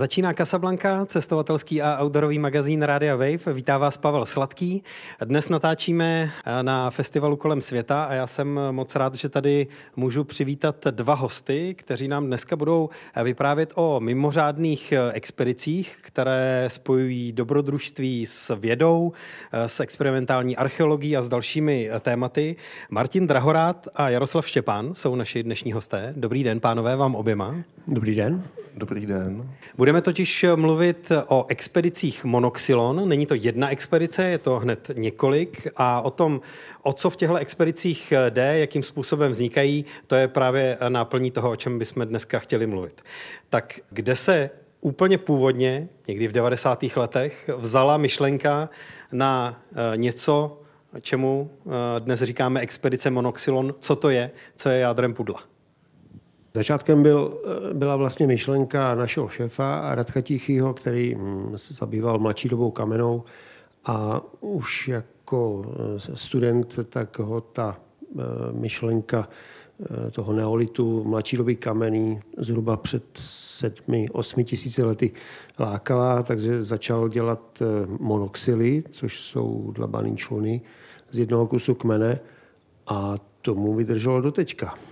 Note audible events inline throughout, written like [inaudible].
Začíná Casablanca, cestovatelský a outdoorový magazín Rádia Wave. Vítá vás Pavel Sladký. Dnes natáčíme na festivalu kolem světa a já jsem moc rád, že tady můžu přivítat dva hosty, kteří nám dneska budou vyprávět o mimořádných expedicích, které spojují dobrodružství s vědou, s experimentální archeologií a s dalšími tématy. Martin Drahorát a Jaroslav Štěpán jsou naši dnešní hosté. Dobrý den, pánové, vám oběma. Dobrý den. Dobrý den. Budeme totiž mluvit o expedicích Monoxylon. Není to jedna expedice, je to hned několik. A o tom, o co v těchto expedicích jde, jakým způsobem vznikají, to je právě náplní toho, o čem bychom dneska chtěli mluvit. Tak kde se úplně původně, někdy v 90. letech, vzala myšlenka na eh, něco, čemu eh, dnes říkáme expedice Monoxylon. Co to je? Co je jádrem pudla? Začátkem byl, byla vlastně myšlenka našeho šéfa Radka Tichýho, který hm, se zabýval mladší dobou kamenou a už jako eh, student tak ho ta eh, myšlenka eh, toho neolitu, mladší doby kamenný, zhruba před sedmi, osmi tisíci lety lákala, takže začal dělat monoxily, což jsou dlabaný čluny z jednoho kusu kmene a tomu vydrželo do teďka.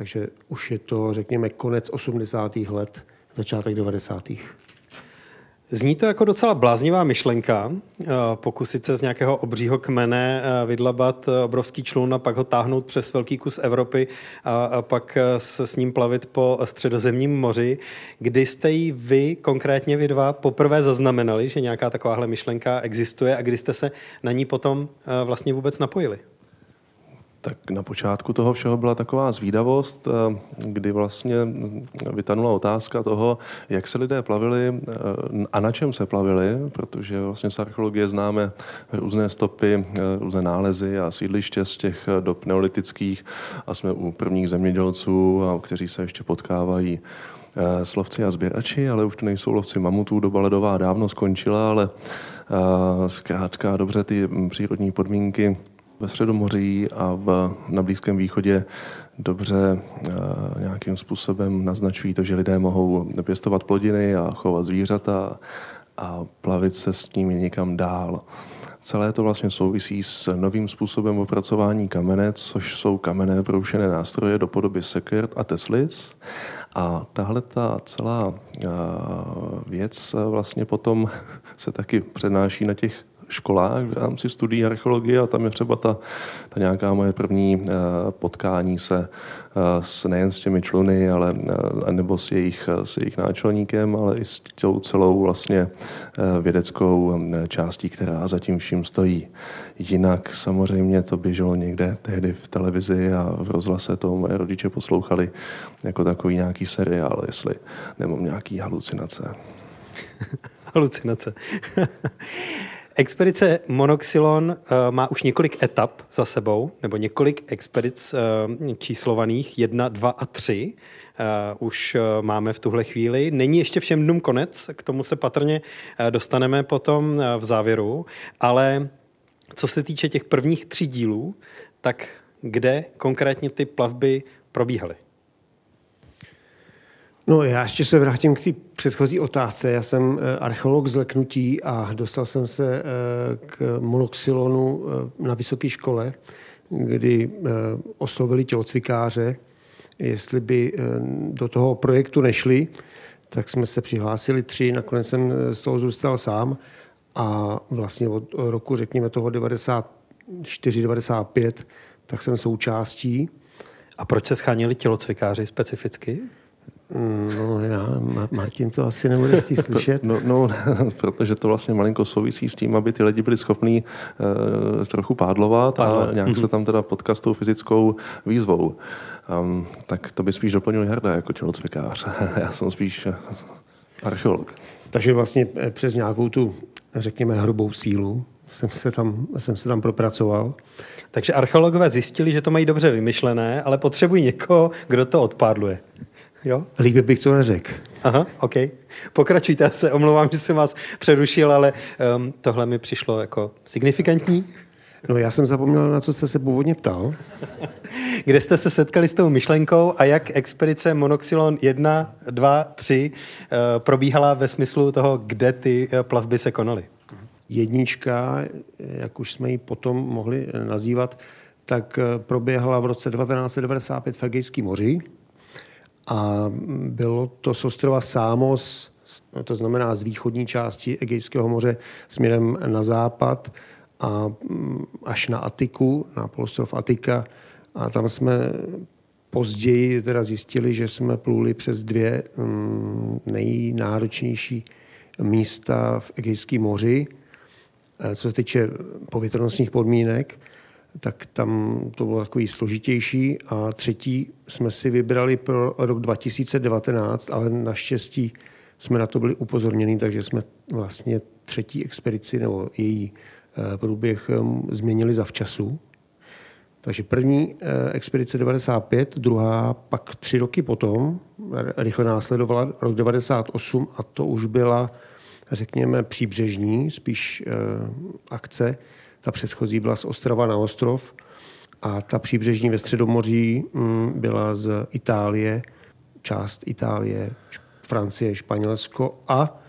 Takže už je to, řekněme, konec 80. let, začátek 90. Zní to jako docela bláznivá myšlenka, eh, pokusit se z nějakého obřího kmene eh, vydlabat eh, obrovský člun a pak ho táhnout přes velký kus Evropy a, pak se s ním plavit po středozemním moři. Kdy jste ji vy, konkrétně vy dva, poprvé zaznamenali, že nějaká takováhle myšlenka existuje a kdy jste se na ní potom vlastně vůbec napojili? Tak na počátku toho všeho byla taková zvídavost, eh, kdy vlastně vytanula otázka toho, jak se lidé plavili eh, a na čem se plavili, protože vlastně z archeologie známe různé stopy, eh, různé nálezy a sídliště z těch dob neolitických a jsme u prvních zemědělců, kteří se ještě potkávají slovci a sběrači, ale už to nejsou lovci mamutů, doba ledová dávno skončila, ale zkrátka dobře ty přírodní podmínky ve Středomoří a v, na Blízkém východě dobře uh, nějakým způsobem naznačují to, že lidé mohou pěstovat plodiny a chovat zvířata a plavit se s nimi někam dál. Celé to vlastně souvisí s novým způsobem opracování kamene, což jsou kamenné broušené nástroje do podoby seker a teslic. A tahle ta celá uh, věc vlastně potom [laughs] se taky přenáší na těch školách v rámci studií archeologie a tam je třeba ta, ta nějaká moje první eh, potkání se eh, s, nejen s těmi čluny, ale eh, nebo s jejich, s jejich náčelníkem, ale i s celou, celou vlastně vědeckou částí, která za tím vším stojí. Jinak samozřejmě to běželo někde tehdy v televizi a v rozhlase to moje rodiče poslouchali jako takový nějaký seriál, jestli nemám nějaký halucinace. [laughs] halucinace. [laughs] Expedice Monoxylon uh, má už několik etap za sebou, nebo několik expedic uh, číslovaných, jedna, dva a tři. Uh, už uh, máme v tuhle chvíli. Není ještě všem dnům konec, k tomu se patrně uh, dostaneme potom v závěru, ale co se týče těch prvních tří dílů, tak kde konkrétně ty plavby probíhaly? No já ještě se vrátím k té předchozí otázce. Já jsem eh, archeolog z Leknutí a dostal jsem se eh, k monoxylonu eh, na vysoké škole, kdy oslovili tělocvikáře, jestli by do toho projektu nešli, tak jsme se přihlásili tři, nakonec jsem z toho zůstal sám a vlastně od roku, řekněme toho 94-95, tak jsem součástí. A proč se schánili tělocvikáři specificky? No já, Martin to asi nebude chtít [laughs] slyšet. No, no, [laughs] protože to vlastně malinko souvisí s tím, aby ty lidi byli schopní uh, trochu pádlovat Pádle. a nějak se mhm. tam teda potkat s tou fyzickou výzvou. Um, tak to by spíš doplnil Jarda jako tělocvikář. [laughs] já jsem spíš uh, archeolog. Takže vlastně eh, přes nějakou tu, řekněme, hrubou sílu jsem se tam, jsem se tam propracoval. Takže archeologové zjistili, že to mají dobře vymyšlené, ale potřebují někoho, kdo to odpádluje. Jo? Líp bych to neřekl. Aha, OK. Pokračujte, já se omlouvám, že jsem vás přerušil, ale um, tohle mi přišlo jako signifikantní. No já jsem zapomněl, na co jste se původně ptal. [laughs] Kde jste se setkali s tou myšlenkou a jak expedice Monoxylon 1, 2, 3 probíhala ve smyslu toho, kde ty eh, plavby se konaly? Jednička, jak už jsme ji potom mohli nazývat, tak eh, proběhla v roce 1995 v Egejském moři a bylo to z ostrova Sámos, to znamená z východní části Egejského moře směrem na západ a mm, až na Atiku, na polostrov Atika. A tam jsme později teda zjistili, že jsme pluli přes dvě mm, nejnáročnější místa v Egejském moři. E, co se týče povětrnostních podmínek, tak tam to bylo takový složitější. A třetí jsme si vybrali pro rok 2019, ale naštěstí jsme na to byli upozorněni, takže jsme vlastně třetí expedici nebo její eh, průběh eh, změnili za včasu. Takže první eh, expedice 95, druhá pak tři roky potom, rychle následovala rok 98 a to už byla, řekněme, příbřežní spíš akce, ta předchozí byla z ostrova na ostrov a ta příbřežní ve Středomoří mm, byla z Itálie, část Itálie, Francie, Španělsko a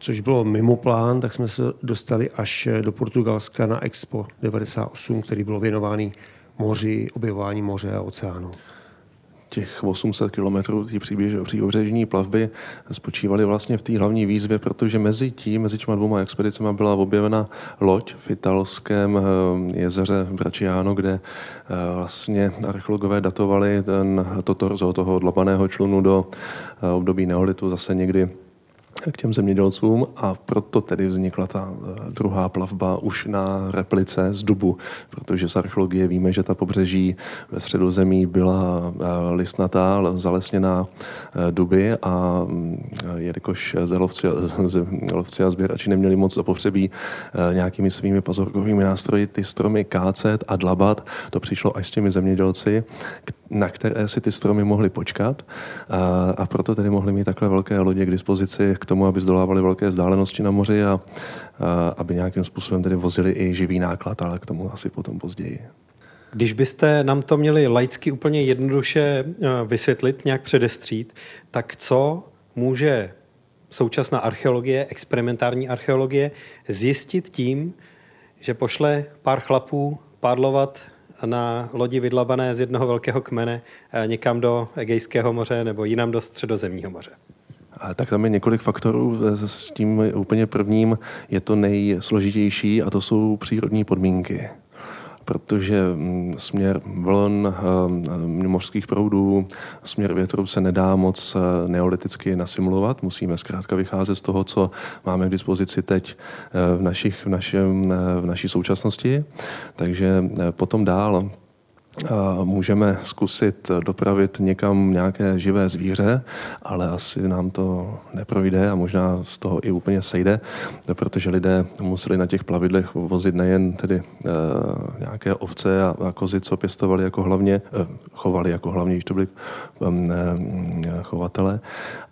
což bylo mimo plán, tak jsme se dostali až do Portugalska na Expo 98, který byl věnovaný moři, objevování moře a oceánu těch 800 kilometrů té příbřežní plavby spočívaly vlastně v té hlavní výzvě, protože mezi tím, mezi těma dvouma expedicemi byla objevena loď v italském eh, jezeře Braciano, kde eh, vlastně archeologové datovali ten, to torzo toho dlabaného člunu do eh, období neolitu zase někdy k těm zemědělcům a proto tedy vznikla ta eh, druhá plavba už na replice z dubu, protože z archeologie víme, že ta pobřeží ve středozemí byla eh, listnatá, zalesněná eh, duby a mm, jelikož zelovci [laughs] a sběrači neměli moc zapotřebí nějakými svými pozorkovými nástroji ty stromy kácet a dlabat, to přišlo až s těmi zemědělci, na které si ty stromy mohly počkat a, a proto tedy mohly mít takhle velké lodě k dispozici k tomu, aby zdolávali velké vzdálenosti na moři a, a aby nějakým způsobem tedy vozili i živý náklad, ale k tomu asi potom později. Když byste nám to měli laicky úplně jednoduše eh, vysvětlit, nějak předestřít, tak co může současná archeologie, experimentární archeologie, zjistit tím, že pošle pár chlapů pádlovat na lodi vydlabané z jednoho velkého kmene eh, někam do Egejského moře nebo jinam do Středozemního moře? A tak tam je několik faktorů. S tím úplně prvním je to nejsložitější a to jsou přírodní podmínky protože mm, směr vln, eh, mořských proudů, směr větru se nedá moc eh, neoliticky nasimulovat. Musíme zkrátka vycházet z toho, co máme k dispozici teď eh, v, našich, v, našem, v naší současnosti. Takže potom dál můžeme zkusit dopravit někam nějaké živé zvíře, ale asi nám to neprojde a možná z toho i úplně sejde, protože lidé museli na těch plavidlech vozit nejen tedy e, nějaké ovce a, kozy, co pěstovali jako hlavně, e, chovali jako hlavně, když to byli e, chovatele,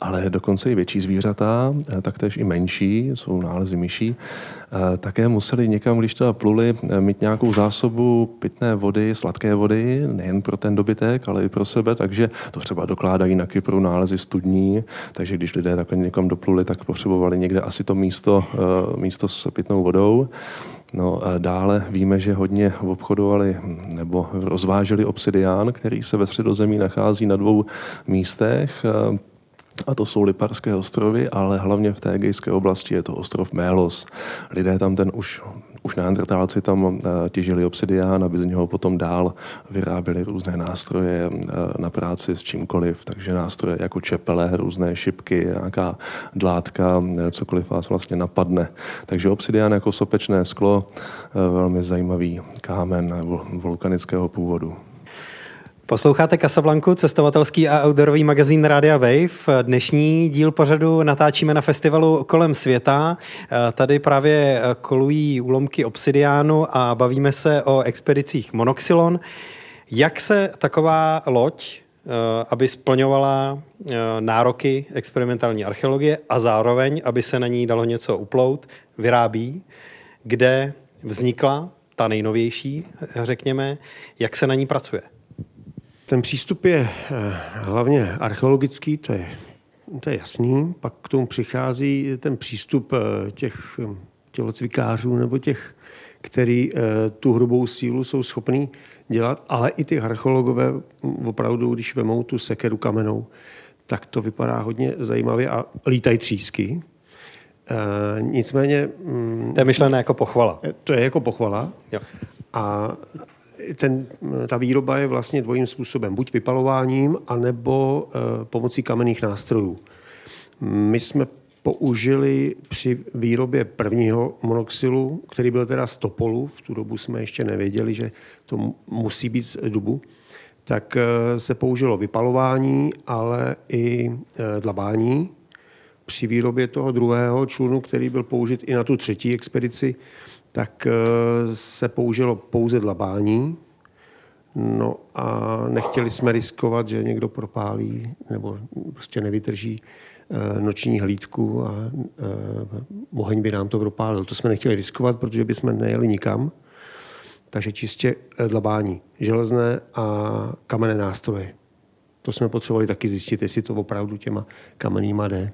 ale dokonce i větší zvířata, taktéž i menší, jsou nálezy myší, také museli někam, když teda pluli, mít nějakou zásobu pitné vody, sladké vody, vody, nejen pro ten dobytek, ale i pro sebe, takže to třeba dokládají na Kypru nálezy studní, takže když lidé takhle někam dopluli, tak potřebovali někde asi to místo, eh, místo s pitnou vodou. No, dále víme, že hodně obchodovali nebo rozváželi obsidián, který se ve středozemí nachází na dvou místech. A to jsou Liparské ostrovy, ale hlavně v té egejské oblasti je to ostrov Mélos. Lidé tam ten už už neandertálci tam eh, těžili obsidián, aby z něho potom dál vyráběli různé nástroje eh, na práci s čímkoliv, takže nástroje jako čepele, různé šipky, nějaká dlátka, eh, cokoliv vás vlastně napadne. Takže obsidián jako sopečné sklo, velmi zajímavý kámen vulkanického původu. Posloucháte Casablanku, cestovatelský a outdoorový magazín Rádia Wave. Dnešní díl pořadu natáčíme na festivalu kolem světa. Tady právě kolují úlomky obsidiánu a bavíme se o expedicích Monoxylon. Jak se taková loď, aby splňovala nároky experimentální archeologie a zároveň, aby se na ní dalo něco uplout, vyrábí, kde vznikla ta nejnovější, řekněme. Jak se na ní pracuje? Ten přístup je hlavně archeologický, to je, to je jasný. Pak k tomu přichází ten přístup těch tělocvikářů nebo těch, který tu hrubou sílu jsou schopní dělat, ale i ty archeologové opravdu, když vemou tu sekeru kamenou, tak to vypadá hodně zajímavě a lítají třísky. E, nicméně... Mm, to je myšlené jako pochvala. Eh, to je jako pochvala. Jo. A ten, ta výroba je vlastně dvojím způsobem. Buď vypalováním, anebo e, pomocí kamenných nástrojů. My jsme použili při výrobě prvního monoxilu, který byl teda z topolu, v tu dobu jsme ještě nevěděli, že to musí být z dubu, tak eh, se použilo vypalování, ale i eh, dlabání. Při výrobě toho druhého člunu, který byl použit i na tu třetí expedici, tak eh, se použilo pouze dlabání. No a nechtěli jsme riskovat, že někdo propálí nebo prostě nevydrží noční hlídku a oheň by nám to propálil. To jsme nechtěli riskovat, protože bychom nejeli nikam takže čistě eh, dlabání železné a kamenné nástroje. To jsme potřebovali taky zjistit, jestli to opravdu těma kamennýma jde.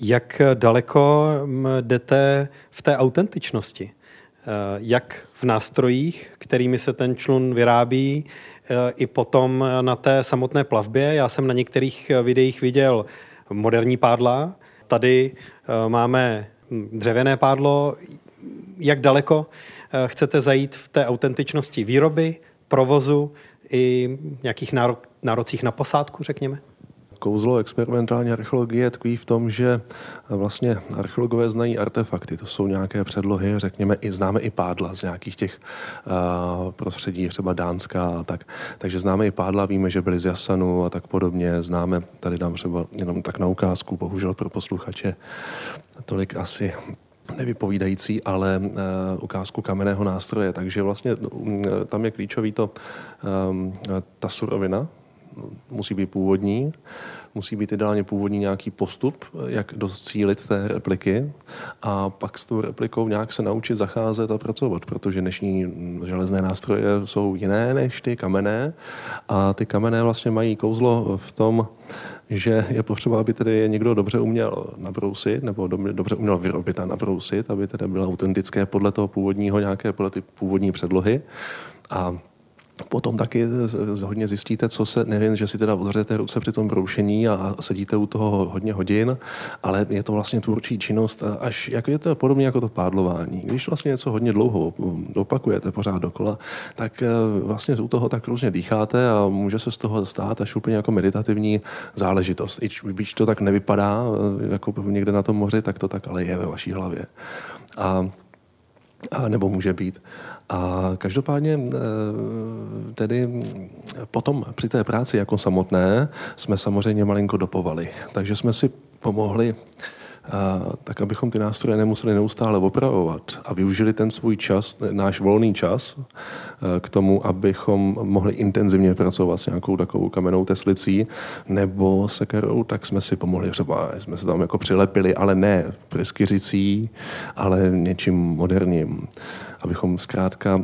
Jak daleko mm, jdete v té autentičnosti? Eh, jak v nástrojích, kterými se ten člun vyrábí, eh, i potom na té samotné plavbě. Já jsem na některých videích viděl moderní pádla. Tady máme hm, dřevěné pádlo. Jak daleko Eh, chcete zajít v té autentičnosti výroby, provozu i nějakých nárocích na posádku, řekněme? Kouzlo experimentální archeologie tkví v tom, že vlastně archeologové znají artefakty. To jsou nějaké předlohy, řekněme, i známe i pádla z nějakých těch uh, prostředí, třeba Dánska a tak. Takže známe i pádla, víme, že byly z Jasanu a tak podobně. Známe, tady dám třeba jenom tak na ukázku, bohužel pro posluchače tolik asi nevypovídající, ale uh, ukázku kamenného nástroje. Takže vlastně uh, tam je klíčový to, um, ta surovina, musí být původní, musí být ideálně původní nějaký postup, jak docílit té repliky a pak s tou replikou nějak se naučit zacházet a pracovat, protože dnešní železné nástroje jsou jiné než ty kamenné a ty kamenné vlastně mají kouzlo v tom, že je potřeba, aby tedy někdo dobře uměl nabrousit, nebo dobře uměl vyrobit a nabrousit, aby tedy bylo autentické podle toho původního, nějaké podle ty původní předlohy. A Potom taky hodně zjistíte, co se, nevím, že si teda odřete ruce při tom broušení a sedíte u toho hodně hodin, ale je to vlastně tvůrčí činnost, až jako je to podobně jako to pádlování. Když vlastně něco hodně dlouho opakujete pořád dokola, tak eh, vlastně u toho tak různě dýcháte a může se z toho stát až úplně jako meditativní záležitost. I když to tak nevypadá, eh, jako někde na tom moři, tak to tak ale je ve vaší hlavě. A a nebo může být. A každopádně eh, tedy potom při té práci jako samotné jsme samozřejmě malinko dopovali. Takže jsme si pomohli tak abychom ty nástroje nemuseli neustále opravovat a využili ten svůj čas, náš volný čas k tomu, abychom mohli intenzivně pracovat s nějakou takovou kamennou teslicí nebo sekerou, tak jsme si pomohli třeba, jsme se tam jako přilepili, ale ne pryskyřicí, ale něčím moderním. Abychom zkrátka,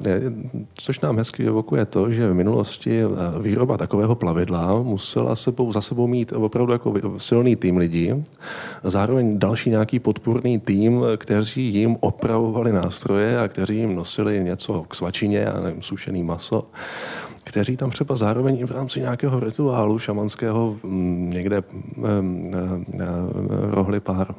což nám hezky evokuje to, že v minulosti eh, výroba takového plavidla musela sebou, za sebou mít opravdu jako silný tým lidí, zároveň další nějaký podpůrný tým, kteří jim opravovali nástroje a kteří jim nosili něco k svačině a nevím, sušený maso kteří tam třeba zároveň i v rámci nějakého rituálu šamanského mm, někde rohli pár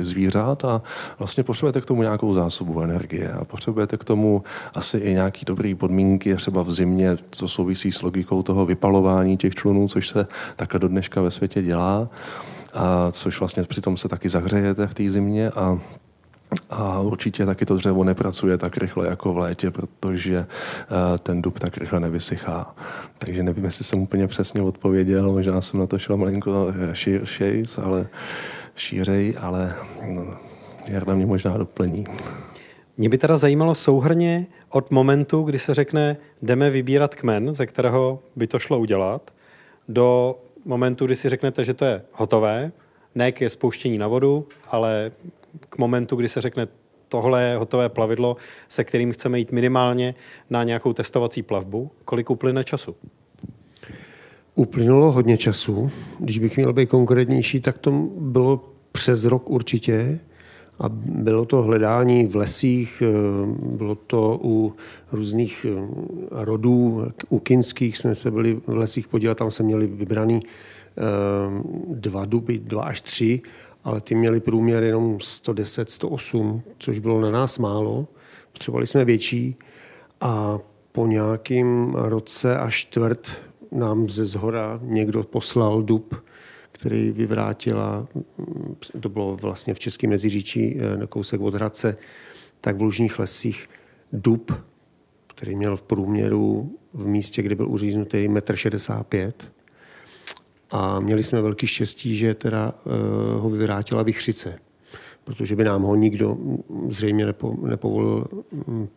zvířat a vlastně potřebujete k tomu nějakou zásobu energie a potřebujete k tomu asi i nějaký dobrý podmínky, třeba v zimě, co souvisí s logikou toho vypalování těch člunů, což se takhle do dneška ve světě dělá, a což vlastně přitom se taky zahřejete v té zimě a a určitě taky to dřevo nepracuje tak rychle jako v létě, protože eh, ten dub tak rychle nevysychá. Takže nevím, jestli jsem úplně přesně odpověděl, možná jsem na to šel malinko eh, šířej, ale šířej, ale no, Jarda mě možná doplní. Mě by teda zajímalo souhrně od momentu, kdy se řekne, jdeme vybírat kmen, ze kterého by to šlo udělat, do momentu, kdy si řeknete, že to je hotové, ne k je spouštění na vodu, ale k momentu, kdy se řekne, tohle je hotové plavidlo, se kterým chceme jít minimálně na nějakou testovací plavbu. Kolik uplyne času? Uplynulo hodně času. Když bych měl být konkrétnější, tak to bylo přes rok určitě. A bylo to hledání v lesích, eh, bylo to u různých eh, rodů, u kinských jsme se byli v lesích podívat, tam se měli vybraný eh, dva duby, dva až tři, ale ty měli průměr jenom 110, 108, což bylo na nás málo. Potřebovali jsme větší a po nějakým roce a čtvrt nám ze zhora někdo poslal dub, který vyvrátila, to bylo vlastně v Českém Meziříčí, eh, na kousek od Hradce, tak v Lužních lesích dub, který měl v průměru v místě, kde byl uříznutý 1,65 m. A měli jsme velký štěstí, že teda uh, ho vyvrátila vychřice, protože by nám ho nikdo zřejmě nepo, nepovolil um,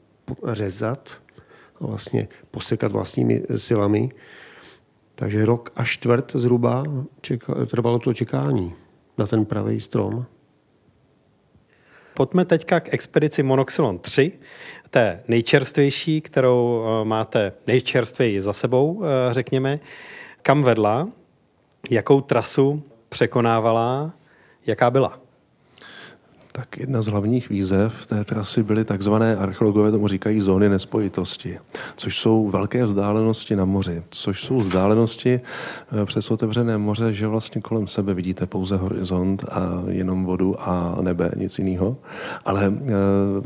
řezat a vlastně posekat vlastními silami. Takže rok a čtvrt zhruba čeka, trvalo to čekání na ten pravý strom. Pojďme teďka k expedici Monoxylon 3, té nejčerstvější, kterou eh, máte nejčerstvěji za sebou, eh, řekněme. Kam vedla, jakou trasu překonávala, jaká byla? Tak jedna z hlavních výzev té trasy byly takzvané, archeologové tomu říkají, zóny nespojitosti, což jsou velké vzdálenosti na moři, což jsou vzdálenosti eh, přes otevřené moře, že vlastně kolem sebe vidíte pouze horizont a jenom vodu a nebe, nic jiného. Ale e,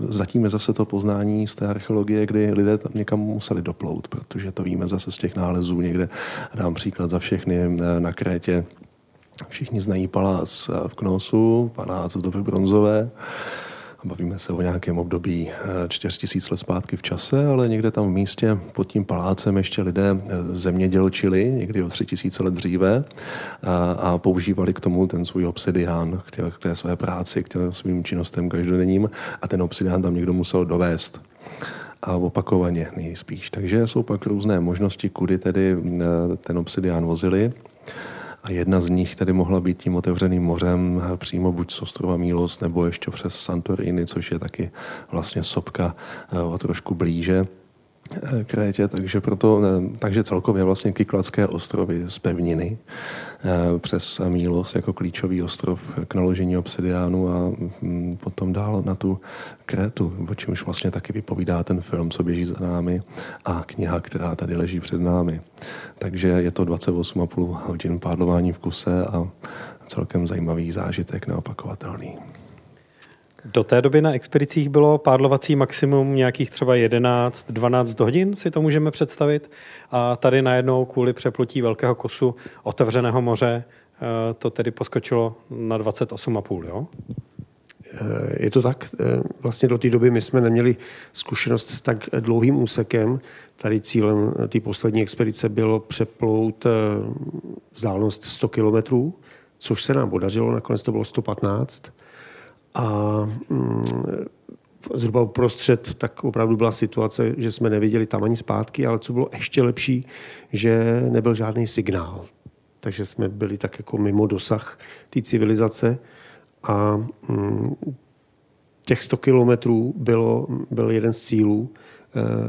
zatím je zase to poznání z té archeologie, kdy lidé tam někam museli doplout, protože to víme zase z těch nálezů někde. Dám příklad za všechny eh, na Krétě Všichni znají palác v Knosu, palác z doby bronzové. Bavíme se o nějakém období 4000 eh, let zpátky v čase, ale někde tam v místě pod tím palácem ještě lidé eh, zemědělčili, někdy o 3000 let dříve, a, a používali k tomu ten svůj obsidián, k té, k té své práci, k těm svým činnostem každodenním a ten obsidián tam někdo musel dovést a opakovaně nejspíš. Takže jsou pak různé možnosti, kudy tedy eh, ten obsidián vozili. A jedna z nich tedy mohla být tím otevřeným mořem přímo buď z ostrova Mílos nebo ještě přes Santorini, což je taky vlastně sopka eh, o trošku blíže. Krétě, takže, proto, takže celkově vlastně Kykladské ostrovy z pevniny eh, přes Mílos jako klíčový ostrov k naložení obsidiánu a mm, potom dál na tu Krétu, o čemž vlastně taky vypovídá ten film, co běží za námi a kniha, která tady leží před námi. Takže je to 28,5 hodin pádlování v kuse a celkem zajímavý zážitek, neopakovatelný. Do té doby na expedicích bylo pádlovací maximum nějakých třeba 11-12 hodin, si to můžeme představit. A tady najednou kvůli přeplutí velkého kosu otevřeného moře eh, to tedy poskočilo na 28,5, jo? Eh, je to tak. Eh, vlastně do té doby my jsme neměli zkušenost s tak dlouhým úsekem. Tady cílem té poslední expedice bylo přeplout vzdálenost 100 kilometrů, což se nám podařilo, nakonec to bylo 115 a mm, zhruba uprostřed tak opravdu byla situace, že jsme neviděli tam ani zpátky, ale co bylo ještě lepší, že nebyl žádný signál. Takže jsme byli tak jako mimo dosah té civilizace a mm, těch 100 kilometrů bylo, byl jeden z cílů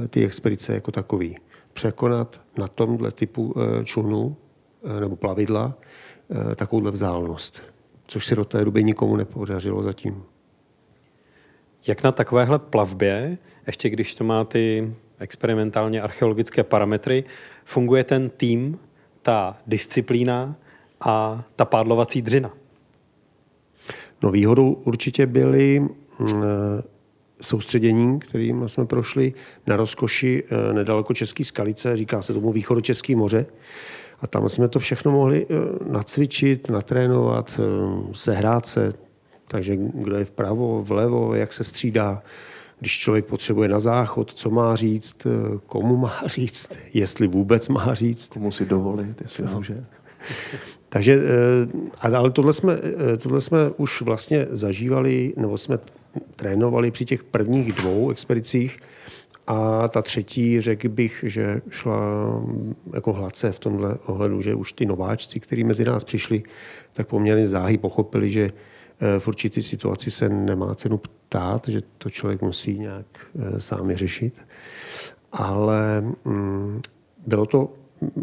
e, ty expedice jako takový. Překonat na tomhle typu e, člunu e, nebo plavidla takovouhle vzdálenost což se do té doby nikomu nepodařilo zatím. Jak na takovéhle plavbě, ještě když to má ty experimentálně archeologické parametry, funguje ten tým, ta disciplína a ta pádlovací dřina? No výhodou určitě byly mm, soustředění, kterým jsme prošli na rozkoši eh, nedaleko České skalice, říká se tomu východočeský moře. A tam jsme to všechno mohli eh, nacvičit, natrénovat, eh, sehrát se. Takže kdo je vpravo, vlevo, jak se střídá, když člověk potřebuje na záchod, co má říct, eh, komu má [laughs] říct, jestli vůbec má říct. Komu si dovolit, jestli no. může. [laughs] Takže, ale tohle jsme, tohle jsme už vlastně zažívali, nebo jsme trénovali při těch prvních dvou expedicích, a ta třetí, řekl bych, že šla jako hladce v tomhle ohledu, že už ty nováčci, kteří mezi nás přišli, tak poměrně záhy pochopili, že v určité situaci se nemá cenu ptát, že to člověk musí nějak sám řešit. Ale mm, bylo to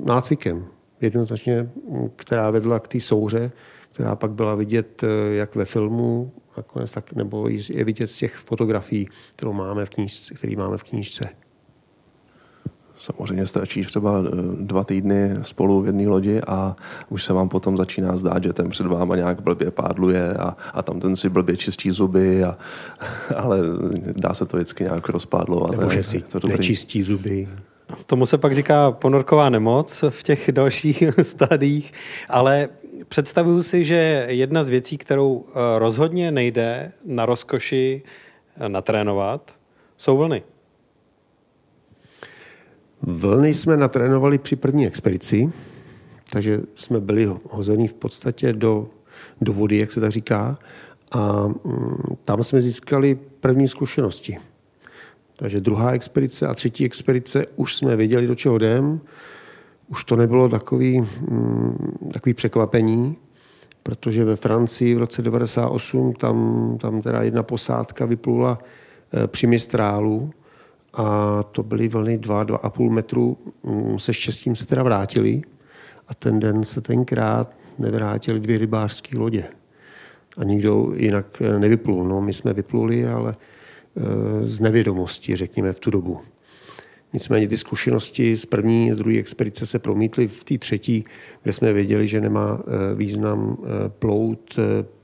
nácvikem, jednoznačně, která vedla k té souře, která pak byla vidět jak ve filmu, nakonec tak, nebo je vidět z těch fotografií, kterou máme v knížce, který máme v knížce. Samozřejmě stačí třeba eh, dva týdny spolu v jedné lodi a už se vám potom začíná zdát, že ten před váma nějak blbě pádluje a, a tam ten si blbě čistí zuby, a, [laughs] ale dá se to vždycky nějak rozpádlovat. Nebo že si to nečistí zuby. Tomu se pak říká ponorková nemoc v těch dalších [laughs] stádích, ale představuju si, že jedna z věcí, kterou eh, rozhodně nejde na rozkoši eh, natrénovat, jsou vlny. Vlny jsme natrénovali při první expedici, takže jsme byli hození v podstatě do, do vody, jak se tak říká, a mm, tam jsme získali první zkušenosti. Takže druhá expedice a třetí expedice už jsme věděli, do čeho jdem. Už to nebylo takový, mm, takový překvapení, protože ve Francii v roce 98 tam, tam teda jedna posádka vyplula eh, při Mistrálu a to byly vlny 2-2,5 metru. Mm, se štěstím se teda vrátili a ten den se tenkrát nevrátili dvě rybářské lodě. A nikdo jinak eh, nevyplul. No, my jsme vypluli, ale eh, z nevědomosti, řekněme, v tu dobu. Nicméně ty zkušenosti z první, z druhé expedice se promítly v té třetí, kde jsme věděli, že nemá eh, význam plout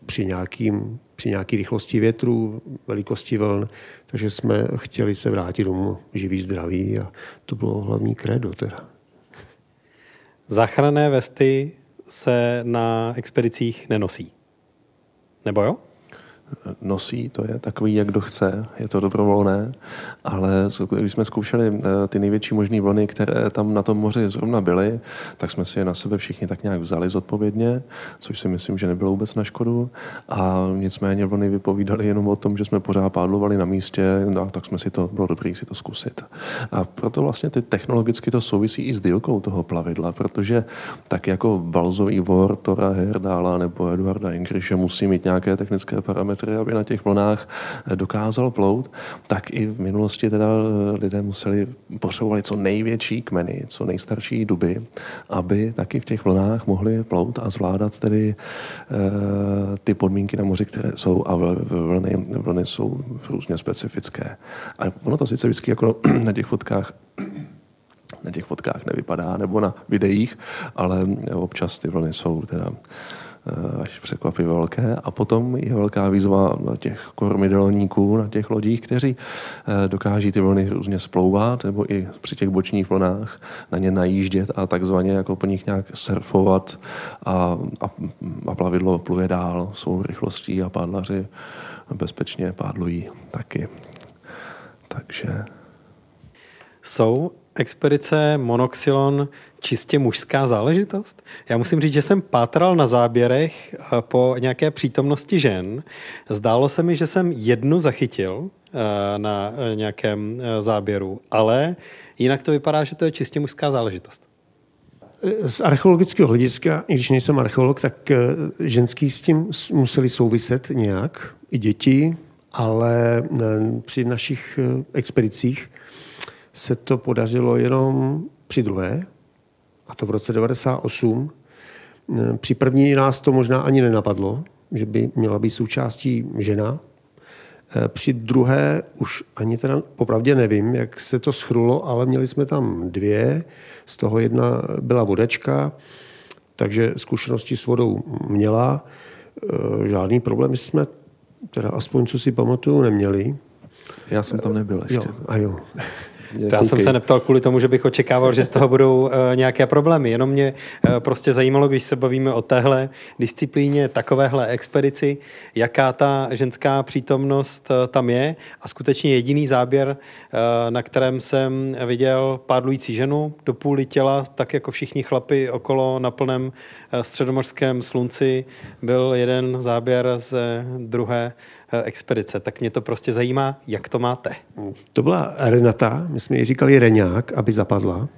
při nějakým při nějaké rychlosti větru, velikosti vln, takže jsme chtěli se vrátit domů živý, zdraví a to bylo hlavní kredo teda. Záchranné vesty se na expedicích nenosí. Nebo jo? Nosí, to je takový, jak kdo chce, je to dobrovolné, ale když jsme zkoušeli eh, ty největší možné vlny, které tam na tom moři zrovna byly, tak jsme si je na sebe všichni tak nějak vzali zodpovědně, což si myslím, že nebylo vůbec na škodu. A nicméně vlny vypovídaly jenom o tom, že jsme pořád pádlovali na místě, no, tak jsme si to, bylo dobré si to zkusit. A proto vlastně ty technologicky to souvisí i s dílkou toho plavidla, protože tak jako balzový vor Tora Herdála nebo Eduarda Ingriše musí mít nějaké technické parametry, kilometry, aby na těch vlnách eh, dokázal plout, tak i v minulosti teda eh, lidé museli potřebovali co největší kmeny, co nejstarší duby, aby taky v těch vlnách mohli plout a zvládat tedy e, ty podmínky na moři, které jsou a vlny, vlny jsou různě specifické. A ono to sice vždycky jako na těch fotkách na těch fotkách nevypadá, nebo na videích, ale občas ty vlny jsou teda Eh, až překvapivě velké. A potom je velká výzva těch kormidelníků, na těch lodích, kteří eh, dokáží ty vlny různě splouvat, nebo i při těch bočních vlnách na ně najíždět a takzvaně jako po nich nějak surfovat a, a, a plavidlo pluje dál svou rychlostí a pádlaři bezpečně pádlují taky. Takže... Jsou expedice Monoxylon čistě mužská záležitost? Já musím říct, že jsem pátral na záběrech eh, po nějaké přítomnosti žen. Zdálo se mi, že jsem jednu zachytil eh, na eh, nějakém záběru, ale jinak to vypadá, že to je čistě mužská záležitost. Z archeologického hlediska, i když nejsem archeolog, tak ženský s tím museli souviset nějak, i děti, ale při našich expedicích se to podařilo jenom při druhé, a to v roce 98. Eh, při první nás to možná ani nenapadlo, že by měla být součástí žena. Eh, při druhé už ani teda popravdě nevím, jak se to schrulo, ale měli jsme tam dvě, z toho jedna byla vodečka, takže zkušenosti s vodou měla. Eh, žádný problém jsme, teda aspoň co si pamatuju, neměli. Já jsem tam nebyl ještě. Jo, a jo. To já jsem se neptal kvůli tomu, že bych očekával, že z toho budou uh, nějaké problémy. Jenom mě uh, prostě zajímalo, když se bavíme o téhle disciplíně, takovéhle expedici, jaká ta ženská přítomnost tam je. A skutečně jediný záběr, na kterém jsem viděl pádlující ženu do půly těla, tak jako všichni chlapi okolo na plném středomorském slunci, byl jeden záběr ze druhé Eh, expedice, tak mě to prostě zajímá, jak to máte. To byla Renata, my jsme ji říkali Reňák, aby zapadla.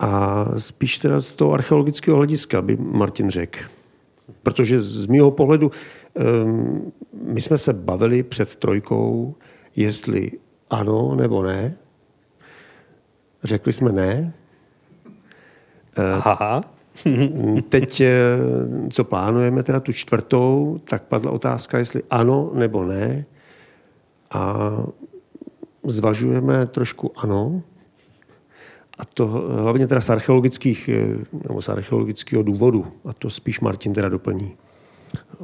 A spíš teda z toho archeologického hlediska by Martin řekl. Protože z mého pohledu, um, my jsme se bavili před trojkou, jestli ano nebo ne. Řekli jsme ne. Aha. [laughs] Teď, eh, co plánujeme, teda tu čtvrtou, tak padla otázka, jestli ano nebo ne. A zvažujeme trošku ano. A to hlavně teda z archeologických, eh, nebo z archeologického důvodu. A to spíš Martin teda doplní.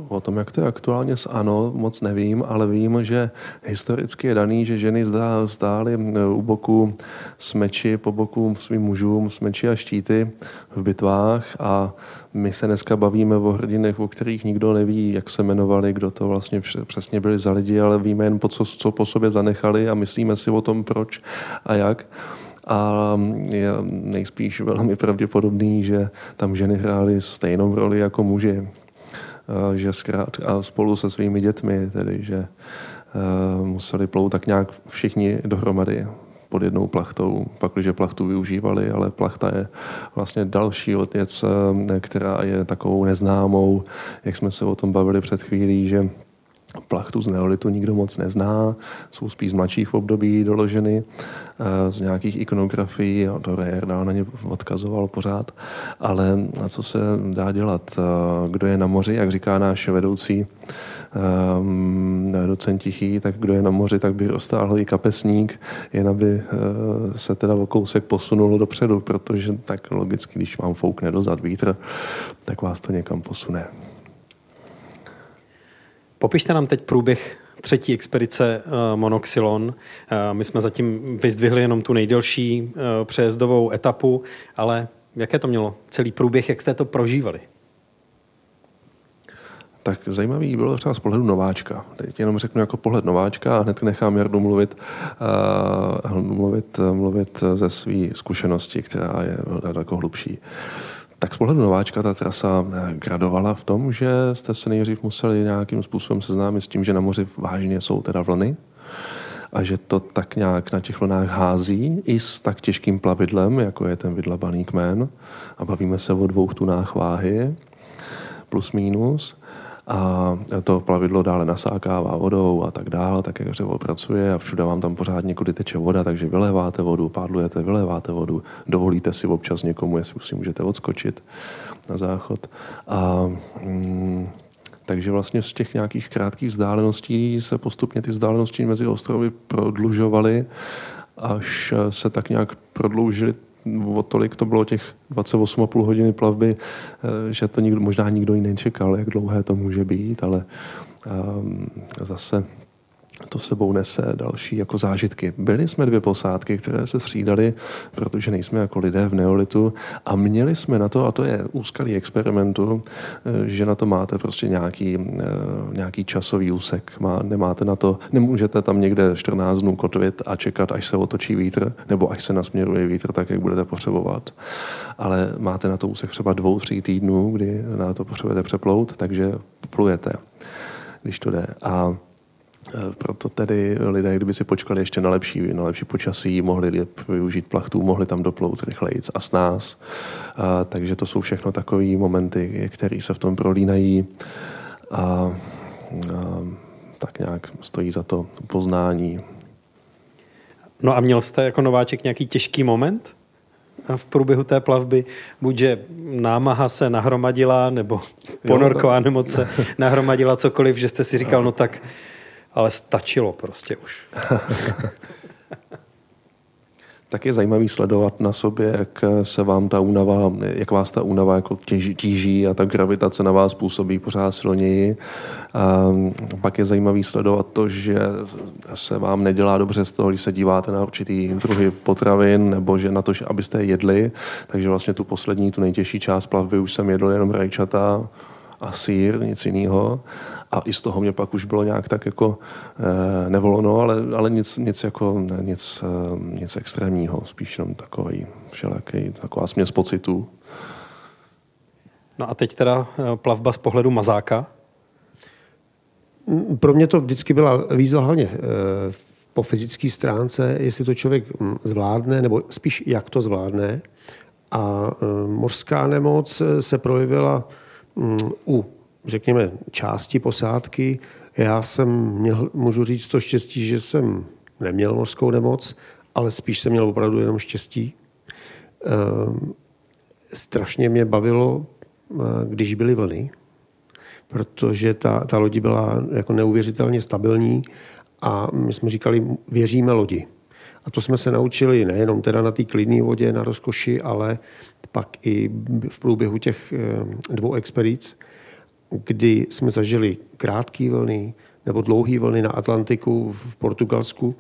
O tom, jak to je aktuálně s ANO, moc nevím, ale vím, že historicky je daný, že ženy zdá, zdály e, u boku smeči, po boku svým mužům smeči a štíty v bitvách a my se dneska bavíme o hrdinech, o kterých nikdo neví, jak se jmenovali, kdo to vlastně přesně byli za lidi, ale víme jen, po co, co po sobě zanechali a myslíme si o tom, proč a jak a je nejspíš velmi pravděpodobný, že tam ženy hrály stejnou roli jako muži. Eh, že zkrát, a spolu se svými dětmi, tedy, že eh, museli plout tak nějak všichni dohromady pod jednou plachtou, pakliže plachtu využívali, ale plachta je vlastně další věc, eh, která je takovou neznámou, jak jsme se o tom bavili před chvílí, že plachtu z neolitu nikdo moc nezná, jsou spíš z mladších období doloženy, eh, z nějakých ikonografií, a to Rejerdal na ně odkazoval pořád, ale co se dá dělat? Eh, kdo je na moři, jak říká náš vedoucí um, docent Tichý, tak kdo je na moři, tak by roztáhl i kapesník, jen aby se teda o kousek posunulo dopředu, protože tak logicky, když vám foukne dozad vítr, tak vás to někam posune. Popište nám teď průběh třetí expedice uh, Monoxylon. Uh, my jsme zatím vyzdvihli jenom tu nejdelší uh, přejezdovou etapu, ale jaké to mělo celý průběh, jak jste to prožívali? Tak zajímavý bylo třeba z pohledu nováčka. Teď jenom řeknu jako pohled nováčka a hned nechám Jardu mluvit, uh, mluvit, mluvit ze své zkušenosti, která je daleko hlubší. Uh, tak z pohledu nováčka ta trasa eh, gradovala v tom, že jste se nejdřív museli nějakým způsobem seznámit s tím, že na moři vážně jsou teda vlny a že to tak nějak na těch vlnách hází i s tak těžkým plavidlem, jako je ten vydlabaný kmen. A bavíme se o dvou tunách váhy, plus minus a to plavidlo dále nasákává vodou a tak dále, tak jak dřevo pracuje a všude vám tam pořád někudy teče voda, takže vyléváte vodu, pádlujete, vyléváte vodu, dovolíte si občas někomu, jestli si můžete odskočit na záchod. A, mm, takže vlastně z těch nějakých krátkých vzdáleností se postupně ty vzdálenosti mezi ostrovy prodlužovaly, až se tak nějak prodloužily o tolik to bylo těch 28,5 hodiny plavby, eh, že to nikdo, možná nikdo jiný nečekal, jak dlouhé to může být, ale um, zase to sebou nese další jako zážitky. Byli jsme dvě posádky, které se střídaly, protože nejsme jako lidé v neolitu a měli jsme na to, a to je úskalý experimentu, eh, že na to máte prostě nějaký, eh, nějaký časový úsek. Má, nemáte na to, nemůžete tam někde 14 dnů kotvit a čekat, až se otočí vítr, nebo až se nasměruje vítr tak, jak budete potřebovat. Ale máte na to úsek třeba dvou, tří týdnů, kdy na to potřebujete přeplout, takže plujete, když to jde. A proto tedy lidé, kdyby si počkali ještě na lepší, na lepší počasí, mohli využít plachtů, mohli tam doplout rychleji a s nás. A, takže to jsou všechno takové momenty, které se v tom prolínají. A, a tak nějak stojí za to poznání. No a měl jste jako nováček nějaký těžký moment v průběhu té plavby? Buď, že námaha se nahromadila, nebo ponorková nemoc se nahromadila cokoliv, že jste si říkal, no tak ale stačilo prostě už. [laughs] tak je zajímavý sledovat na sobě, jak se vám ta únava, jak vás ta únava jako těží, tíží a ta gravitace na vás působí pořád silněji. A pak je zajímavý sledovat to, že se vám nedělá dobře z toho, když se díváte na určitý druhy potravin nebo že na to, že abyste je jedli. Takže vlastně tu poslední, tu nejtěžší část plavby už jsem jedl jenom rajčata a sír, nic jiného a i z toho mě pak už bylo nějak tak jako e, nevolno, ale, ale nic, nic, jako, nic, e, nic extrémního, spíš jenom takový všelaký, taková směs pocitů. No a teď teda eh, plavba z pohledu mazáka? Mm, pro mě to vždycky byla výzva hlavně po fyzické stránce, jestli to člověk mm, zvládne, nebo spíš jak to zvládne. A mořská nemoc se projevila mm, u řekněme, části posádky. Já jsem měl, můžu říct to štěstí, že jsem neměl mořskou nemoc, ale spíš jsem měl opravdu jenom štěstí. Ehm, strašně mě bavilo, eh, když byly vlny, protože ta, ta lodi byla jako neuvěřitelně stabilní a my jsme říkali, věříme lodi. A to jsme se naučili nejenom teda na té klidné vodě, na rozkoši, ale pak i v průběhu těch eh, dvou expedic, kdy jsme zažili krátké vlny nebo dlouhé vlny na Atlantiku v Portugalsku.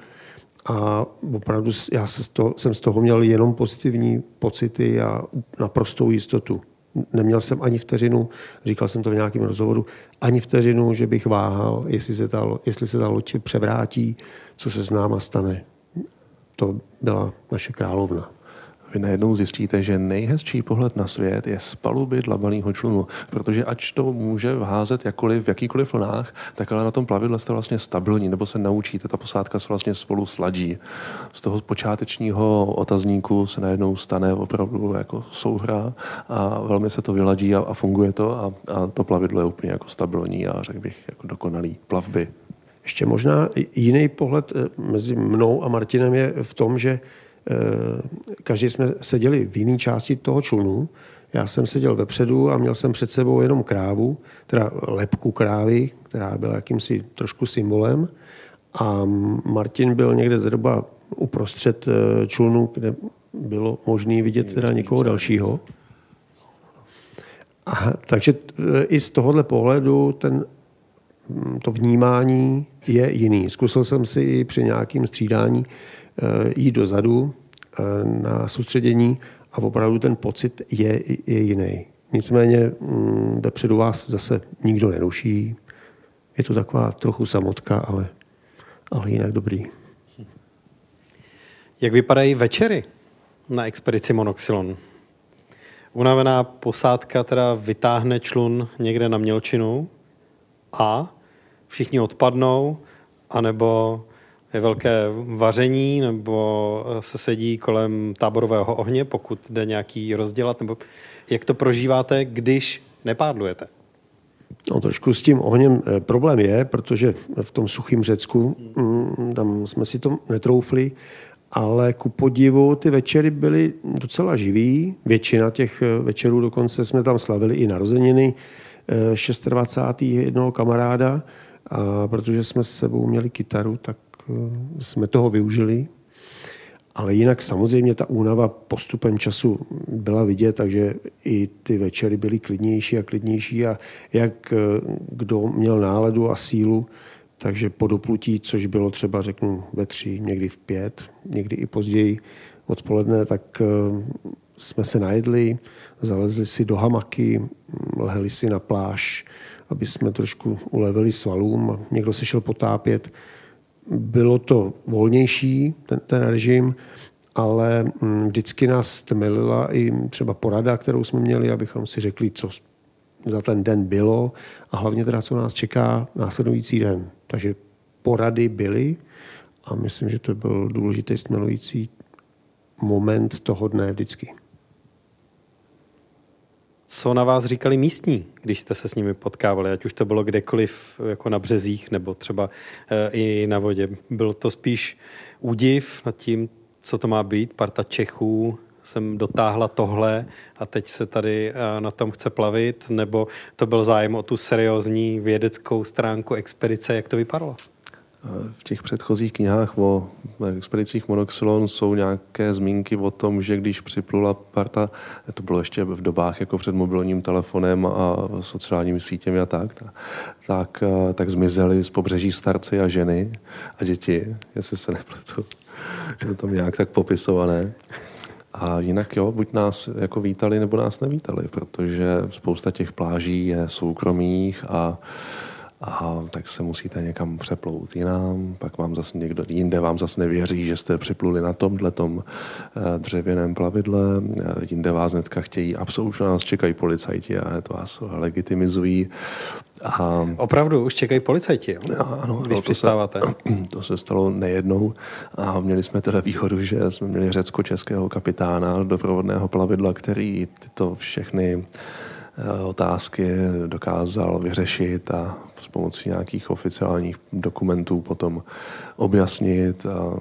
A opravdu já se z toho, jsem z toho měl jenom pozitivní pocity a naprostou jistotu. Neměl jsem ani vteřinu, říkal jsem to v nějakém rozhovoru, ani vteřinu, že bych váhal, jestli se ta, jestli se ta loď převrátí, co se s náma stane. To byla naše královna vy najednou zjistíte, že nejhezčí pohled na svět je z paluby dlabaného člunu, protože ač to může vházet jakkoliv, v jakýkoliv vlnách, tak ale na tom plavidle jste vlastně stabilní, nebo se naučíte, ta posádka se vlastně spolu sladí. Z toho počátečního otazníku se najednou stane opravdu jako souhra a velmi se to vyladí a, a funguje to a, a to plavidlo je úplně jako stabilní a řekl bych jako dokonalý plavby. Ještě možná jiný pohled eh, mezi mnou a Martinem je v tom, že každý jsme seděli v jiné části toho člunu. Já jsem seděl vepředu a měl jsem před sebou jenom krávu, teda lepku krávy, která byla jakýmsi trošku symbolem. A Martin byl někde zhruba uprostřed eh, člunu, kde bylo možné vidět teda někoho dalšího. A, takže eh, i z tohohle pohledu ten, mm, to vnímání je jiný. Zkusil jsem si i při nějakém střídání Eh, jít dozadu eh, na soustředění a opravdu ten pocit je, je jiný. Nicméně mm, vepředu vás zase nikdo neruší. Je to taková trochu samotka, ale, ale jinak dobrý. Jak vypadají večery na expedici Monoxylon? Unavená posádka teda vytáhne člun někde na mělčinu a všichni odpadnou, anebo je velké vaření nebo se sedí kolem táborového ohně, pokud jde nějaký rozdělat, nebo jak to prožíváte, když nepádlujete? No, trošku s tím ohněm eh, problém je, protože v tom suchém Řecku mm, tam jsme si to netroufli, ale ku podivu ty večery byly docela živý. Většina těch eh, večerů dokonce jsme tam slavili i narozeniny 26. Eh, jednoho kamaráda, a protože jsme s sebou měli kytaru, tak jsme toho využili. Ale jinak samozřejmě ta únava postupem času byla vidět, takže i ty večery byly klidnější a klidnější a jak eh, kdo měl náladu a sílu, takže po doplutí, což bylo třeba řeknu ve tři, někdy v pět, někdy i později odpoledne, tak eh, jsme se najedli, zalezli si do hamaky, lehli si na pláž, aby jsme trošku ulevili svalům. Někdo se šel potápět bylo to volnější, ten, ten režim, ale mm, vždycky nás tmelila i třeba porada, kterou jsme měli, abychom si řekli, co za ten den bylo a hlavně teda, co nás čeká následující den. Takže porady byly a myslím, že to byl důležitý stmelující moment toho dne vždycky. Co na vás říkali místní, když jste se s nimi potkávali, ať už to bylo kdekoliv jako na březích nebo třeba e, i na vodě? Byl to spíš údiv nad tím, co to má být? Parta Čechů jsem dotáhla tohle a teď se tady e, na tom chce plavit? Nebo to byl zájem o tu seriózní vědeckou stránku expedice? Jak to vypadalo? V těch předchozích knihách o expedicích Monoxylon jsou nějaké zmínky o tom, že když připlula parta, to bylo ještě v dobách jako před mobilním telefonem a sociálními sítěmi a tak, tak, tak zmizeli z pobřeží starci a ženy a děti, jestli se nepletu. Je to tam nějak tak popisované. A jinak jo, buď nás jako vítali, nebo nás nevítali, protože spousta těch pláží je soukromých a a tak se musíte někam přeplout jinam, pak vám zase někdo jinde vám zase nevěří, že jste připluli na tomhle tom eh, dřevěném plavidle, eh, jinde vás netka chtějí, absolutně nás čekají policajti a to vás legitimizují. A... Opravdu, už čekají policajti, jo? ano, když to přistáváte. Se, [clears throat] to se stalo nejednou a měli jsme teda výhodu, že jsme měli řecko-českého kapitána doprovodného plavidla, který tyto všechny otázky dokázal vyřešit a s pomocí nějakých oficiálních dokumentů potom objasnit a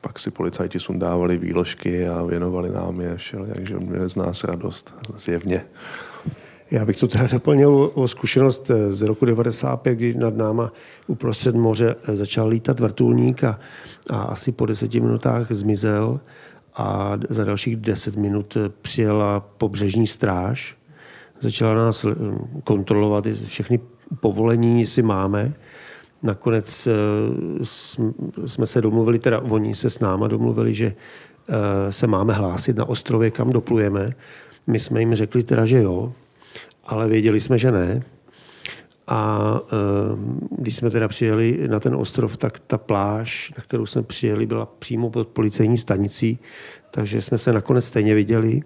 pak si policajti sundávali výložky a věnovali nám je všel, takže měli z nás radost zjevně. Já bych to teda doplnil o zkušenost z roku 95, kdy nad náma uprostřed moře začal lítat vrtulník a, a asi po deseti minutách zmizel a za dalších deset minut přijela pobřežní stráž. Začala nás kontrolovat všechny povolení, jestli máme. Nakonec eh, jsme se domluvili, teda oni se s náma domluvili, že eh, se máme hlásit na ostrově, kam doplujeme. My jsme jim řekli teda, že jo, ale věděli jsme, že ne. A eh, když jsme teda přijeli na ten ostrov, tak ta pláž, na kterou jsme přijeli, byla přímo pod policejní stanicí, takže jsme se nakonec stejně viděli.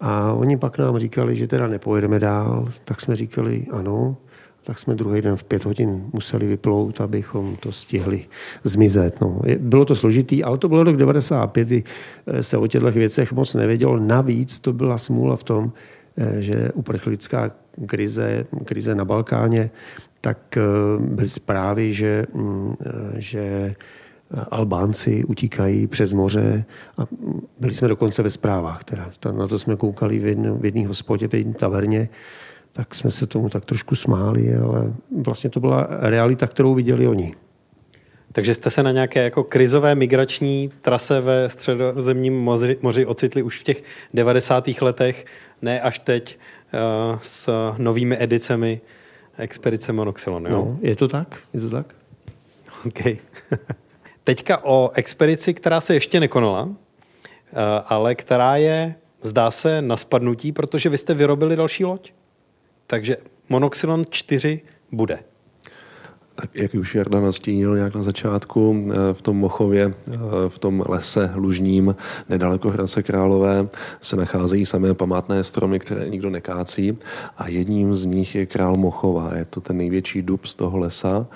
A oni pak nám říkali, že teda nepojedeme dál, tak jsme říkali ano, tak jsme druhý den v pět hodin museli vyplout, abychom to stihli zmizet. No. Bylo to složitý, ale to bylo rok 95, kdy eh, se o těchto věcech moc nevědělo. Navíc to byla smůla v tom, eh, že uprchlická krize, krize na Balkáně, tak eh, byly zprávy, že, mm, že Albánci utíkají přes moře a byli jsme dokonce ve zprávách. Teda. Na to jsme koukali v jedné v jedné hospodě, v jedné taverně tak jsme se tomu tak trošku smáli, ale vlastně to byla realita, kterou viděli oni. Takže jste se na nějaké jako krizové migrační trase ve středozemním moři, moři ocitli už v těch 90. letech, ne až teď uh, s novými edicemi Expedice Monoxylon. Jo? No, je to tak, je to tak. [laughs] OK. [laughs] Teďka o expedici, která se ještě nekonala, uh, ale která je, zdá se, na spadnutí, protože vy jste vyrobili další loď. Takže monoxylon 4 bude. Tak jak už Jarda nastínil nějak na začátku, eh, v tom Mochově, eh, v tom lese lužním, nedaleko Hradce Králové, se nacházejí samé památné stromy, které nikdo nekácí a jedním z nich je Král Mochova. Je to ten největší dub z toho lesa.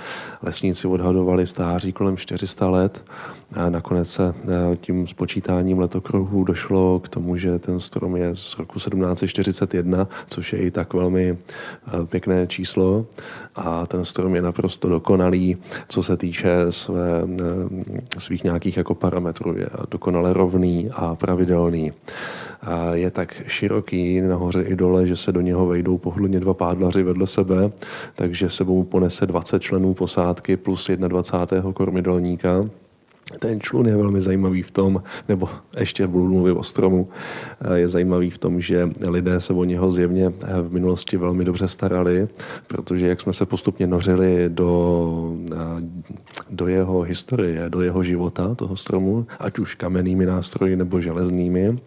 Lesníci odhadovali stáří kolem 400 let a nakonec se eh, tím spočítáním letokruhů došlo k tomu, že ten strom je z roku 1741, což je i tak velmi pěkné číslo a ten strom je naprosto dokonalý, co se týče své, eh, svých nějakých jako parametrů. Je dokonale rovný a pravidelný. Je tak široký nahoře i dole, že se do něho vejdou pohodlně dva pádlaři vedle sebe, takže sebou ponese 20 členů posádky plus 21. kormidelníka. Ten člun je velmi zajímavý v tom, nebo ještě budu mluvit o stromu, eh, je zajímavý v tom, že lidé se o něho zjevně eh, v minulosti velmi dobře starali, protože jak jsme se postupně nořili do, eh, do jeho historie, do jeho života, toho stromu, ať už kamennými nástroji nebo železnými,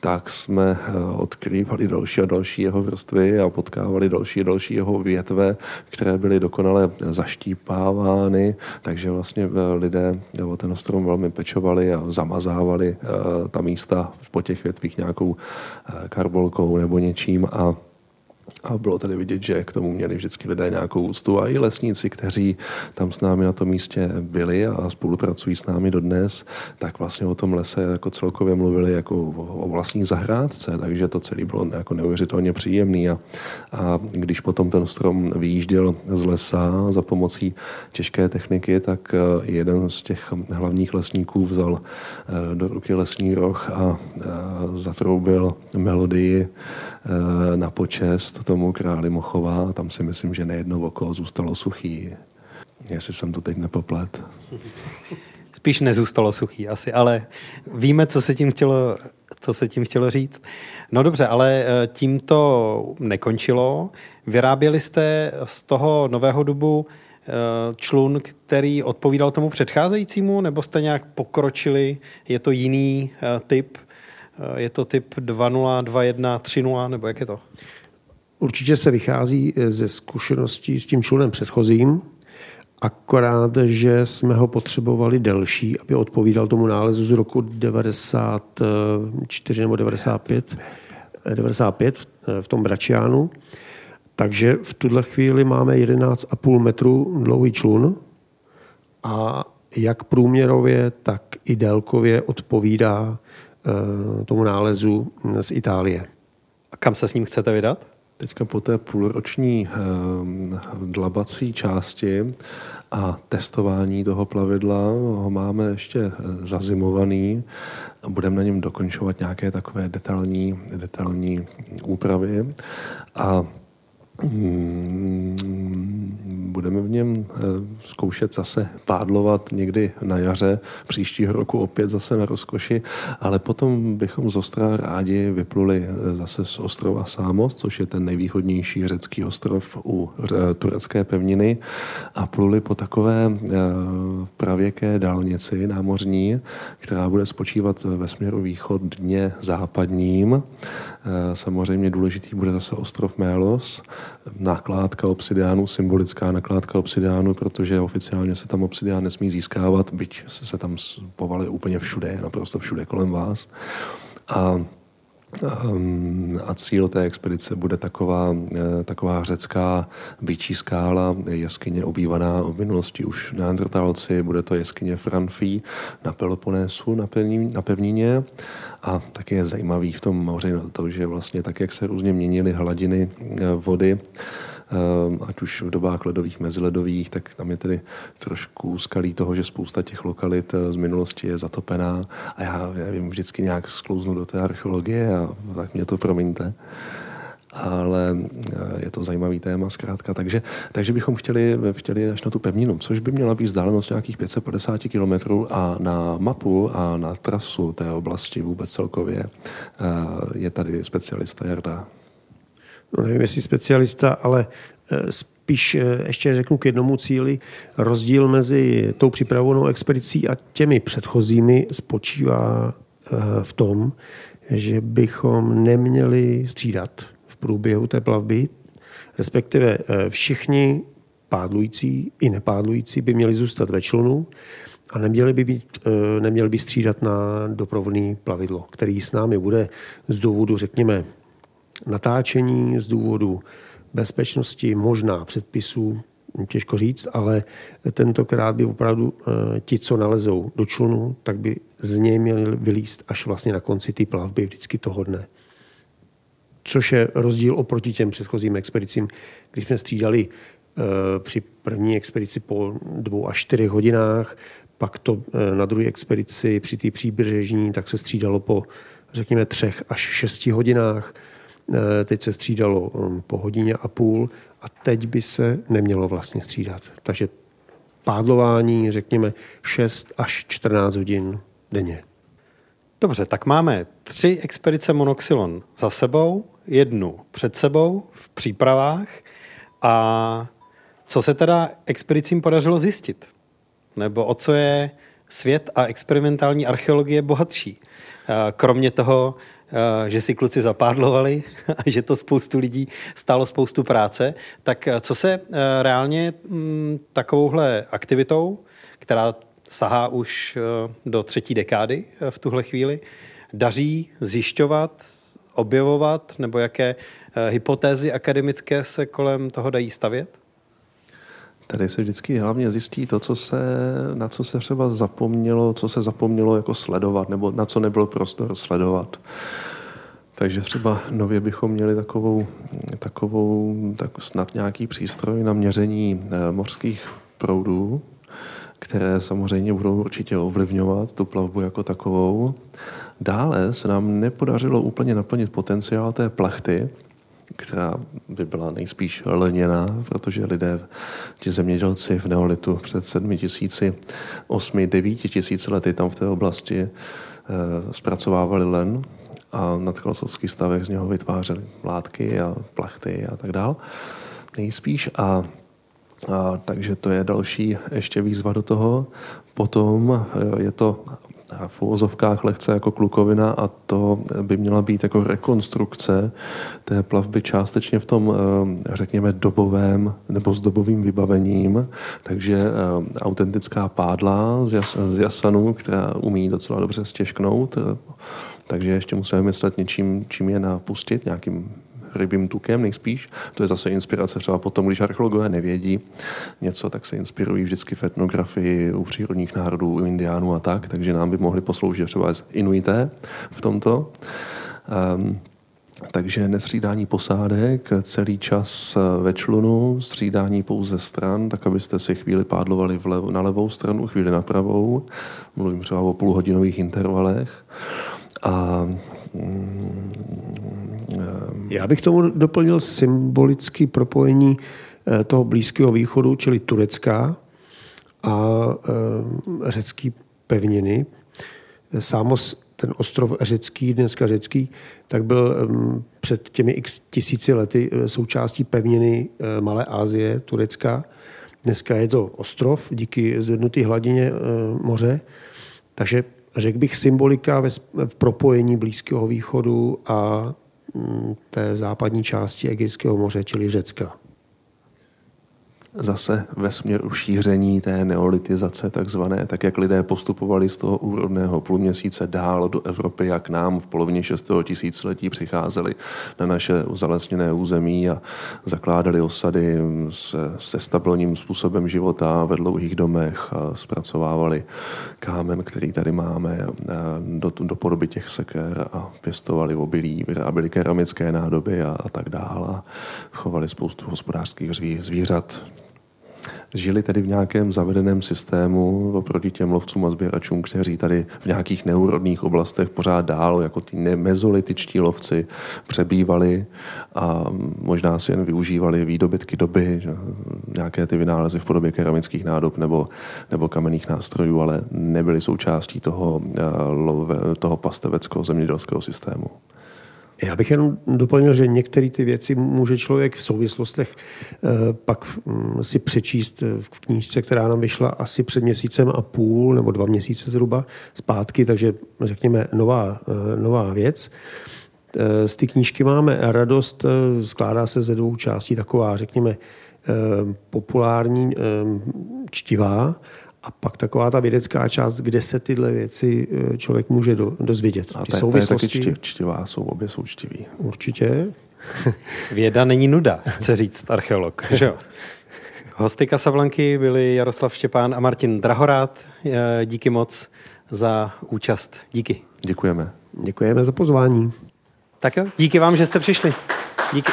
tak jsme odkrývali další a další jeho vrstvy a potkávali další a další jeho větve, které byly dokonale zaštípávány, takže vlastně lidé o ten strom velmi pečovali a zamazávali eh, ta místa po těch větvích nějakou eh, karbolkou nebo něčím a a bylo tady vidět, že k tomu měli vždycky lidé nějakou úctu. A i lesníci, kteří tam s námi na tom místě byli a spolupracují s námi dodnes, tak vlastně o tom lese jako celkově mluvili jako o vlastní zahrádce, takže to celé bylo jako neuvěřitelně příjemný a, a když potom ten strom vyjížděl z lesa za pomocí těžké techniky, tak eh, jeden z těch hlavních lesníků vzal eh, do ruky lesní roh a eh, zatroubil melodii na počest tomu králi Mochova a tam si myslím, že nejedno oko zůstalo suchý. Jestli jsem to teď nepoplet. Spíš nezůstalo suchý asi, ale víme, co se tím chtělo, co se tím chtělo říct. No dobře, ale eh, tím to nekončilo. Vyráběli jste z toho nového dubu eh, člun, který odpovídal tomu předcházejícímu, nebo jste nějak pokročili? Je to jiný eh, typ? Je to typ 2.0, 2.1, 3.0, nebo jak je to? Určitě se vychází eh, ze zkušeností s tím člunem předchozím, akorát, že jsme ho potřebovali delší, aby odpovídal tomu nálezu z roku 94 nebo 95, 95 eh, v tom Bračiánu. Takže v tuhle chvíli máme 11,5 metru dlouhý člun a jak průměrově, tak i délkově odpovídá eh, tomu nálezu z Itálie. A kam se s ním chcete vydat? Teďka po té půlroční dlabací části a testování toho plavidla ho máme ještě zazimovaný a budeme na něm dokončovat nějaké takové detailní, detailní úpravy. A budeme v něm eh, zkoušet zase pádlovat někdy na jaře, příštího roku opět zase na rozkoši, ale potom bychom z Ostra rádi vypluli eh, zase z ostrova Sámos, což je ten nejvýchodnější řecký ostrov u eh, turecké pevniny a pluli po takové pravěké dálnici námořní, která bude spočívat ve směru východně západním. Samozřejmě důležitý bude zase ostrov Mélos, nakládka obsidiánu, symbolická nakládka obsidiánu, protože oficiálně se tam obsidián nesmí získávat, byť se tam povaluje úplně všude, naprosto všude kolem vás. A a cíl té expedice bude taková, eh, taková řecká byčí skála, jeskyně obývaná v minulosti už neandertalci, bude to jeskyně Franfí na Peloponésu, na, pevní, na pevnině. A taky je zajímavý v tom moři to, že vlastně tak, jak se různě měnily hladiny eh, vody, Ehm, ať už v dobách ledových, meziledových, tak tam je tedy trošku skalí toho, že spousta těch lokalit eh, z minulosti je zatopená. A já nevím, vždycky nějak sklouznu do té archeologie a tak mě to promiňte. Ale eh, je to zajímavý téma zkrátka. Takže, takže bychom chtěli, chtěli až na tu pevninu, což by měla být vzdálenost nějakých 550 km a na mapu a na trasu té oblasti vůbec celkově eh, je tady specialista Jarda no nevím, jestli specialista, ale eh, spíš eh, ještě řeknu k jednomu cíli. Rozdíl mezi tou připravovanou expedicí a těmi předchozími spočívá eh, v tom, že bychom neměli střídat v průběhu té plavby, respektive všichni pádlující i nepádlující by měli zůstat ve člunu a neměli by, být, neměli by střídat na doprovodný plavidlo, který s námi bude z důvodu, řekněme, natáčení z důvodu bezpečnosti, možná předpisů, těžko říct, ale tentokrát by opravdu eh, ti, co nalezou do člunu, tak by z něj měli vylíst až vlastně na konci té plavby vždycky toho dne. Což je rozdíl oproti těm předchozím expedicím, kdy jsme střídali eh, při první expedici po dvou až čtyřech hodinách, pak to eh, na druhé expedici při té příbřežní, tak se střídalo po řekněme třech až šesti hodinách. Eh, teď se střídalo um, po hodině a půl a teď by se nemělo vlastně střídat. Takže pádlování, řekněme, 6 až 14 hodin denně. Dobře, tak máme tři expedice Monoxylon za sebou, jednu před sebou v přípravách a co se teda expedicím podařilo zjistit? Nebo o co je svět a experimentální archeologie bohatší? Eh, kromě toho, že si kluci zapádlovali [laughs] a že to spoustu lidí stálo spoustu práce. Tak eh, co se eh, reálně mm, takovouhle aktivitou, která sahá už do třetí dekády v tuhle chvíli, daří zjišťovat, objevovat, nebo jaké hypotézy akademické se kolem toho dají stavět? Tady se vždycky hlavně zjistí to, co se, na co se třeba zapomnělo, co se zapomnělo jako sledovat, nebo na co nebyl prostor sledovat. Takže třeba nově bychom měli takovou, takovou tak snad nějaký přístroj na měření eh, mořských proudů, které samozřejmě budou určitě ovlivňovat tu plavbu jako takovou. Dále se nám nepodařilo úplně naplnit potenciál té plachty, která by byla nejspíš leněná, protože lidé, ti zemědělci v neolitu před 7 tisíci, 8, 9 tisíci lety tam v té oblasti e, zpracovávali len a na kalcovských stavech z něho vytvářeli látky a plachty a tak dál. Nejspíš a a, takže to je další ještě výzva do toho. Potom e, je to v úvozovkách lehce jako klukovina a to by měla být jako rekonstrukce té plavby částečně v tom, eh, řekněme, dobovém nebo s dobovým vybavením. Takže eh, autentická pádla z, jas, z jasanu, která umí docela dobře stěžknout, eh, takže ještě musíme myslet něčím, čím je napustit, nějakým rybím tukem nejspíš. To je zase inspirace třeba potom, když archeologové nevědí něco, tak se inspirují vždycky v etnografii u přírodních národů, u indiánů a tak, takže nám by mohli posloužit třeba Inuité v tomto. Um, takže nestřídání posádek, celý čas ve člunu, střídání pouze stran, tak abyste si chvíli pádlovali vlevo, na levou stranu, chvíli na pravou. Mluvím třeba o půlhodinových intervalech. A mm, já bych tomu doplnil symbolické propojení eh, toho Blízkého východu, čili Turecka a eh, řecký pevniny. Sámos, ten ostrov řecký, dneska řecký, tak byl mm, před těmi x tisíci lety eh, součástí pevniny Malé Asie, Turecka. Dneska je to ostrov díky zvednuté hladině moře. Takže řekl bych symbolika v propojení Blízkého východu a té západní části Egejského moře, čili Řecka zase ve směru šíření té neolitizace takzvané, tak jak lidé postupovali z toho úrodného půlměsíce dál do Evropy, jak nám v polovině 6. tisíciletí přicházeli na naše zalesněné území a zakládali osady se, se stabilním způsobem života ve dlouhých domech a zpracovávali kámen, který tady máme do, do podoby těch seker a pěstovali obilí, vyráběli keramické nádoby a, a tak dále chovali spoustu hospodářských zvířat, žili tedy v nějakém zavedeném systému oproti těm lovcům a sběračům, kteří tady v nějakých neurodných oblastech pořád dál, jako ty mezolitičtí lovci, přebývali a možná si jen využívali výdobytky doby, nějaké ty vynálezy v podobě keramických nádob nebo, nebo kamenných nástrojů, ale nebyly součástí toho, eh, toho pasteveckého zemědělského systému. Já bych jenom doplnil, že některé ty věci může člověk v souvislostech eh, pak mm, si přečíst v knížce, která nám vyšla asi před měsícem a půl nebo dva měsíce zhruba zpátky, takže řekněme nová, eh, nová věc. Eh, z té knížky máme radost, skládá se ze dvou částí, taková, řekněme, populární čtivá a pak taková ta vědecká část, kde se tyhle věci eh, člověk může do, dozvědět. A ty souvislosti... to je taky čtivá, jsou obě součtiví. Určitě. [laughs] Věda není nuda, chce říct archeolog. [laughs] Že jo? Hosty Kasablanky byli Jaroslav Štěpán a Martin Drahorát. Eh, díky moc za účast. Díky. Děkujeme. Děkujeme za pozvání. Tak jo, díky vám, že jste přišli. Díky.